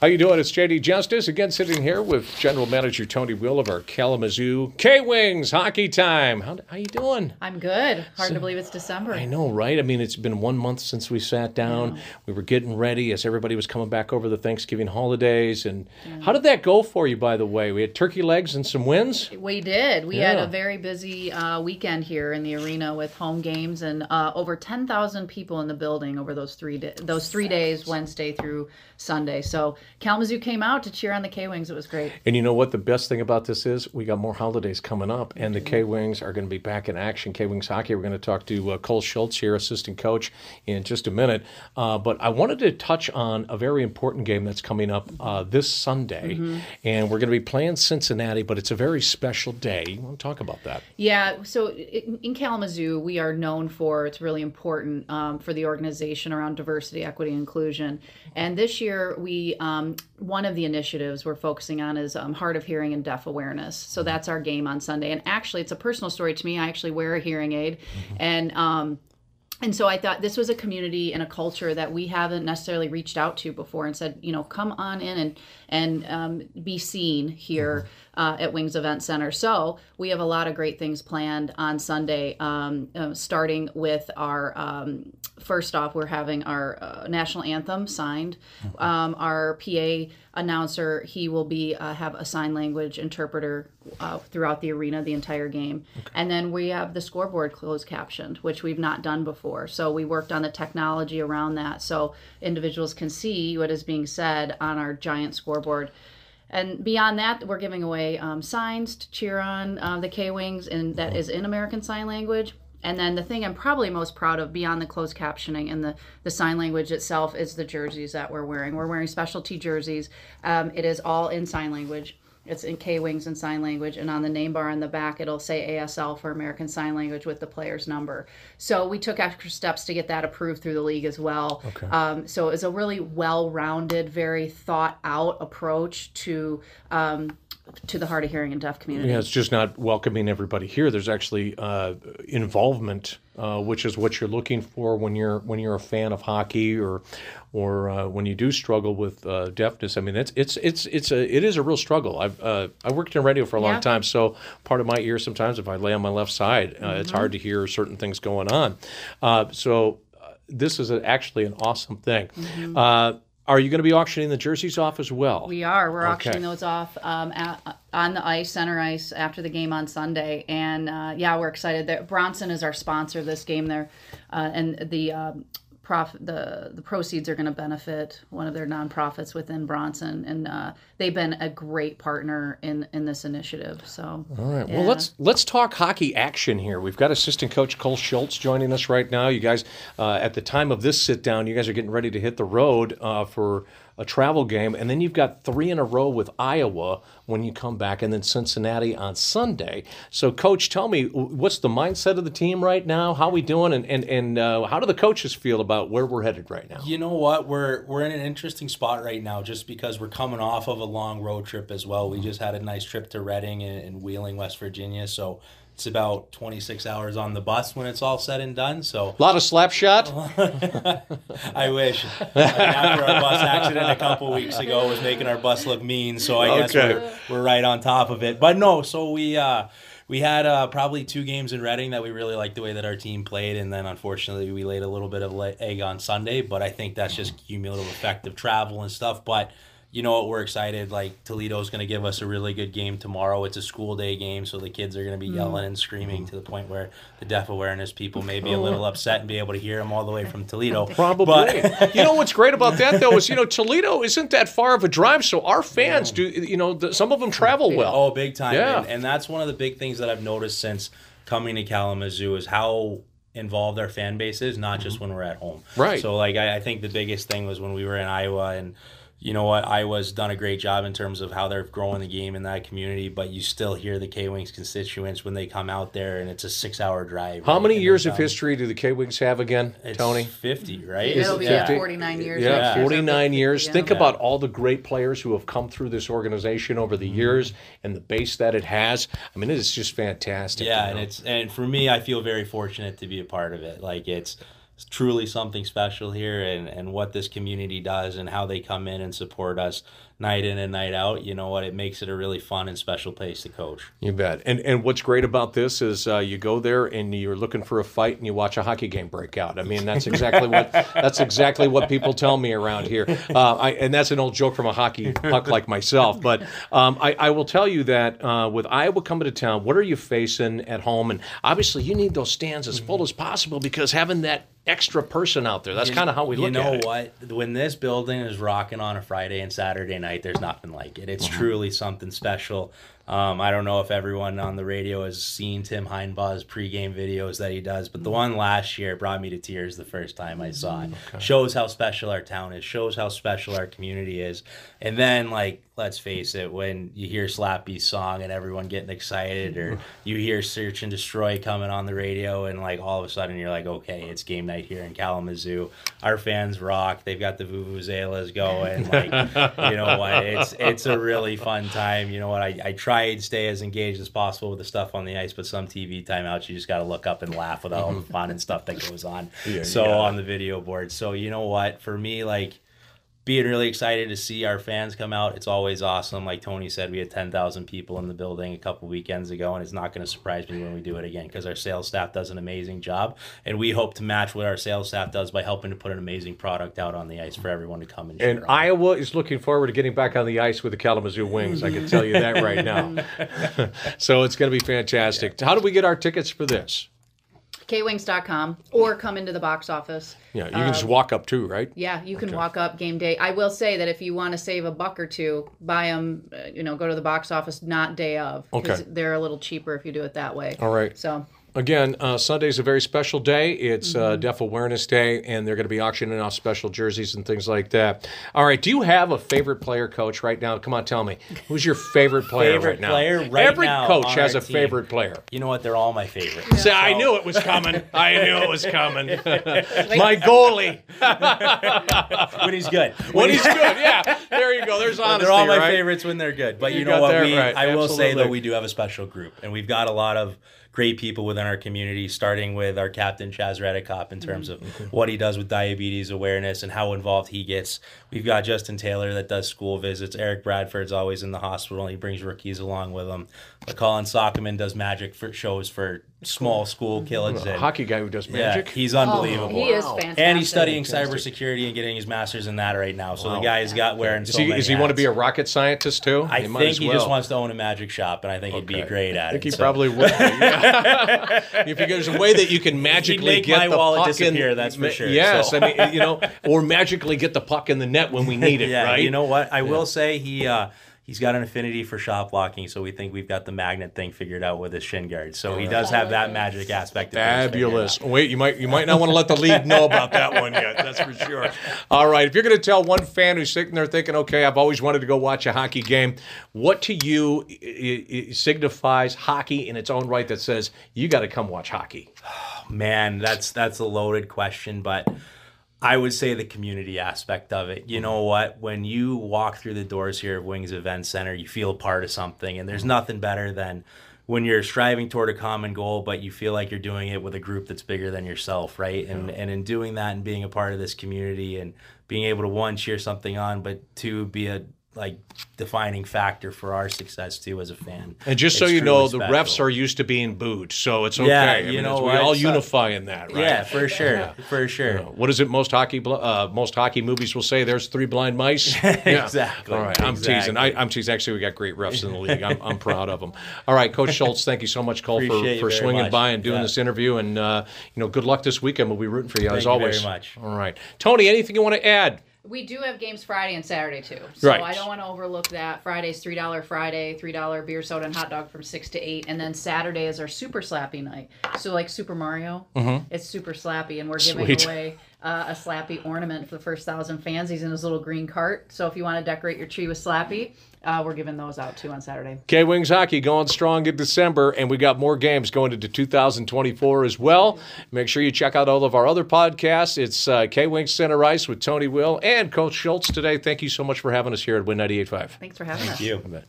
How you doing? It's JD Justice again, sitting here with General Manager Toni Will of our Kalamazoo K Wings Hockey Time. How, how you doing? I'm good. Hard so, to believe it's December. I know, right? I mean, it's been one month since we sat down. Yeah. We were getting ready as everybody was coming back over the Thanksgiving holidays. And yeah. how did that go for you, by the way? We had turkey legs and some wins. We did. We yeah. had a very busy uh, weekend here in the arena with home games and uh, over 10,000 people in the building over those three di- those three days, Wednesday through Sunday. So Kalamazoo came out to cheer on the K Wings. It was great. And you know what? The best thing about this is we got more holidays coming up, and the K Wings are going to be back in action. K Wings hockey. We're going to talk to uh, Cole Schultz here, assistant coach, in just a minute. Uh, but I wanted to touch on a very important game that's coming up uh, this Sunday, mm-hmm. and we're going to be playing Cincinnati. But it's a very special day. You want to talk about that? Yeah. So in, in Kalamazoo, we are known for it's really important um, for the organization around diversity, equity, inclusion. And this year, we um, one of the initiatives we're focusing on is um, hard of hearing and deaf awareness. So that's our game on Sunday. And actually, it's a personal story to me. I actually wear a hearing aid, mm-hmm. and um, and so I thought this was a community and a culture that we haven't necessarily reached out to before, and said, you know, come on in and and um, be seen here mm-hmm. uh, at Wings Event Center. So we have a lot of great things planned on Sunday, um, uh, starting with our um, first off, we're having our uh, national anthem signed. Um, our PA announcer, he will be uh, have a sign language interpreter uh, throughout the arena the entire game, okay. and then we have the scoreboard closed captioned, which we've not done before. So we worked on the technology around that, so individuals can see what is being said on our giant scoreboard. And beyond that, we're giving away um, signs to cheer on uh, the K Wings, and that is in American Sign Language. And then the thing I'm probably most proud of beyond the closed captioning and the, the sign language itself is the jerseys that we're wearing. We're wearing specialty jerseys. Um, it is all in sign language. It's in K Wings and sign language, and on the name bar on the back, it'll say ASL for American Sign Language with the player's number. So we took extra steps to get that approved through the league as well. Okay. Um, so it's a really well-rounded, very thought-out approach to um, to the hard of hearing and deaf community. Yeah, it's just not welcoming everybody here. There's actually uh, involvement, uh, which is what you're looking for when you're when you're a fan of hockey or or uh, when you do struggle with uh, deafness. I mean, it's it's it's it's a it is a real struggle. I've uh, I worked in radio for a long time, so part of my ear sometimes, if I lay on my left side, mm-hmm. it's hard to hear certain things going on. so this is a, actually an awesome thing. Mm-hmm are you going to be auctioning the jerseys off as well? We are. We're okay. auctioning those off um, at, on the ice, center ice, after the game on Sunday. And uh, yeah, we're excited. That Bronson is our sponsor of this game. There, uh, and the um, prof the the proceeds are going to benefit one of their nonprofits within Bronson, and uh, they've been a great partner in in this initiative. So, all right, yeah. well let's let's talk hockey action here. We've got assistant coach Cole Schultz joining us right now. You guys, uh, at the time of this sit down, you guys are getting ready to hit the road uh, for a travel game, and then you've got three in a row with Iowa when you come back, and then Cincinnati on Sunday. So, coach, tell me what's the mindset of the team right now? How are we doing, and and and uh, how do the coaches feel about where we're headed right now? You know what, we're we're in an interesting spot right now, just because we're coming off of a long road trip as well. We just had a nice trip to Reading and, and Wheeling, West Virginia, so it's about 26 hours on the bus when it's all said and done. So a lot of slap shot. I wish. after our bus accident a couple weeks ago was making our bus look mean, so I guess we're, we're right on top of it. But no, so we uh, we had uh, probably two games in Reading that we really liked the way that our team played, and then unfortunately we laid a little bit of egg on Sunday. But I think that's just cumulative effect of travel and stuff. But you know what, we're excited. Like Toledo's going to give us a really good game tomorrow. It's a school day game, so the kids are going to be mm. yelling and screaming to the point where the deaf awareness people may be a little upset and be able to hear them all the way from Toledo. Probably. But, you know what's great about that though is you know Toledo isn't that far of a drive, so our fans do. You know, the, some of them travel well. Oh, big time. Yeah. And, and that's one of the big things that I've noticed since coming to Kalamazoo is how involved our fan base is, not just mm-hmm. when we're at home. Right. So like I, I think the biggest thing was when we were in Iowa and you know what, Iowa's done a great job in terms of how they're growing the game in that community, but you still hear the K Wings constituents when they come out there and it's a six hour drive. How right? many and years of history do the K Wings have again, it's Toni? 50, right? It'll be yeah. 49 years. Yeah, yeah. 49 years. Yeah. Think about all the great players who have come through this organization over the mm-hmm. years and the base that it has. I mean, it is just fantastic. Yeah, you know? and it's and for me, I feel very fortunate to be a part of it. Like it's truly something special here and, and what this community does and how they come in and support us night in and night out, you know what? It makes it a really fun and special place to coach. You bet. And and what's great about this is uh, you go there and you're looking for a fight and you watch a hockey game break out. I mean, that's exactly what that's exactly what people tell me around here. Uh, I, and that's an old joke from a hockey puck like myself. But um, I, I will tell you that uh, with Iowa coming to town, what are you facing at home? And obviously, you need those stands as full as possible because having that extra person out there. That's kind of how we look you know at it. what? When this building is rocking on a Friday and Saturday night, there's nothing like it. It's Mm-hmm. truly something special. Um, I don't know if everyone on the radio has seen Tim Heinbaugh's pregame videos that he does, but the one last year brought me to tears the first time I saw it. Shows how special our town is, shows how special our community is. And then, like, let's face it, when you hear Slappy's song and everyone getting excited, or you hear Search and Destroy coming on the radio, and like all of a sudden you're like, okay, it's game night here in Kalamazoo. Our fans rock. They've got the vuvuzelas going. Like, you know what? It's it's a really fun time. You know what? I, I try stay as engaged as possible with the stuff on the ice, but some TV timeouts you just got to look up and laugh with all the fun and stuff that goes on. you so gotta. on the video board. So you know what? For me, like being really excited to see our fans come out. It's always awesome. Like Toni said, we had 10,000 people in the building a couple weekends ago, and it's not going to surprise me when we do it again because our sales staff does an amazing job. And we hope to match what our sales staff does by helping to put an amazing product out on the ice for everyone to come and And on. Iowa is looking forward to getting back on the ice with the Kalamazoo Wings. I can tell you that right now. so it's going to be fantastic. How do we get our tickets for this? kwings.com or come into the box office. Yeah, you can just walk up too, right? Yeah, you can walk up game day. I will say that if you want to save a buck or two, buy them. Uh, you know, go to the box office not day of because Okay. they're a little cheaper if you do it that way. All right. So Again, uh, Sunday's a very special day. It's uh, Deaf Awareness Day, and they're going to be auctioning off special jerseys and things like that. All right. Do you have a favorite player, coach, right now? Come on, tell me. Who's your favorite player Favorite right now? player right Every now coach has our a team. favorite player. you know what? They're all my favorite. See, I knew it was coming. I knew it was coming. My goalie. when he's good. When he's good, yeah. There you go. There's honesty, they're all my right? favorites when they're good. But you, You know what? that We, right. I will say Absolutely. though, we do have a special group, and we've got a lot of great people within our community. Starting with our captain Chaz Reddekopp in terms of mm-hmm. what he does with diabetes awareness and how involved he gets. We've got Justin Taylor that does school visits. Eric Bradford's always in the hospital, and he brings rookies along with him. But Colin Saccoman does magic for shows for small school kids. A and- hockey guy who does yeah, magic. he's unbelievable. he is fantastic. And he's studying cybersecurity and getting his master's in that right now. So the guy's got wearing Does so he, many does he want to be a rocket scientist too? I might think as he well. just wants to own a magic shop, and I think he'd be Okay. great at I think it. he so- probably would. Be. Yeah. if there's a way that you can magically make get my the wallet puck disappear, in, that's for sure, Yes, so. I mean you know, or magically get the puck in the net when we need it. Yeah, right? you know what? I will say he uh, he's got an affinity for shot blocking, so we think we've got the magnet thing figured out with his shin guard. So he does have that magic aspect. Of things figured Fabulous. Wait, you might you might not want to let the lead know about that one yet. That's for sure. All right, if you're going to tell one fan who's sitting there thinking, "Okay, I've always wanted to go watch a hockey game," what to you i- i- signifies hockey in its own right that says you got to come watch hockey? Man, that's that's a loaded question, but I would say the community aspect of it. You know what? When you walk through the doors here of Wings Event Center, you feel part of something, and there's mm-hmm. nothing better than when you're striving toward a common goal, but you feel like you're doing it with a group that's bigger than yourself, right? And and in doing that and being a part of this community and being able to one cheer something on, but two be a like defining factor for our success too as a fan. And just so It's you know, the special. refs are used to being booed, so it's okay. Yeah, I you mean, know we all unify in that, right? Yeah, for sure, for sure. What is it? Most hockey, uh, most hockey movies will say there's three blind mice. Yeah. Exactly, All right, I'm teasing. exactly. I, I'm teasing. Actually, we got great refs in the league. I'm, I'm proud of them. All right, Coach Schultz, thank you so much, Cole, for, Appreciate you for swinging much. by and doing Yeah. this interview. And uh, you know, good luck this weekend. We'll be rooting for you as Thank you very always. much. All right, Toni. Anything you want to add? We do have games Friday and Saturday too. So Right. I don't want to overlook that. Friday's three dollar Friday, three dollar beer soda and hot dog from six to eight, and then Saturday is our super slappy night. So like Super Mario, mm-hmm. it's super slappy, and we're giving Sweet. away uh, a slappy ornament for the first thousand fans. He's in his little green cart. So if you want to decorate your tree with slappy, uh, we're giving those out too on Saturday. K Wings hockey going strong in December, and we got more games going into 2024 as well. Make sure you check out all of our other podcasts. It's uh, K Wings Center Ice with Toni Will and Coach Schultz today. Thank you so much for having us here at Win 98.5. Thanks for having us. you. I bet.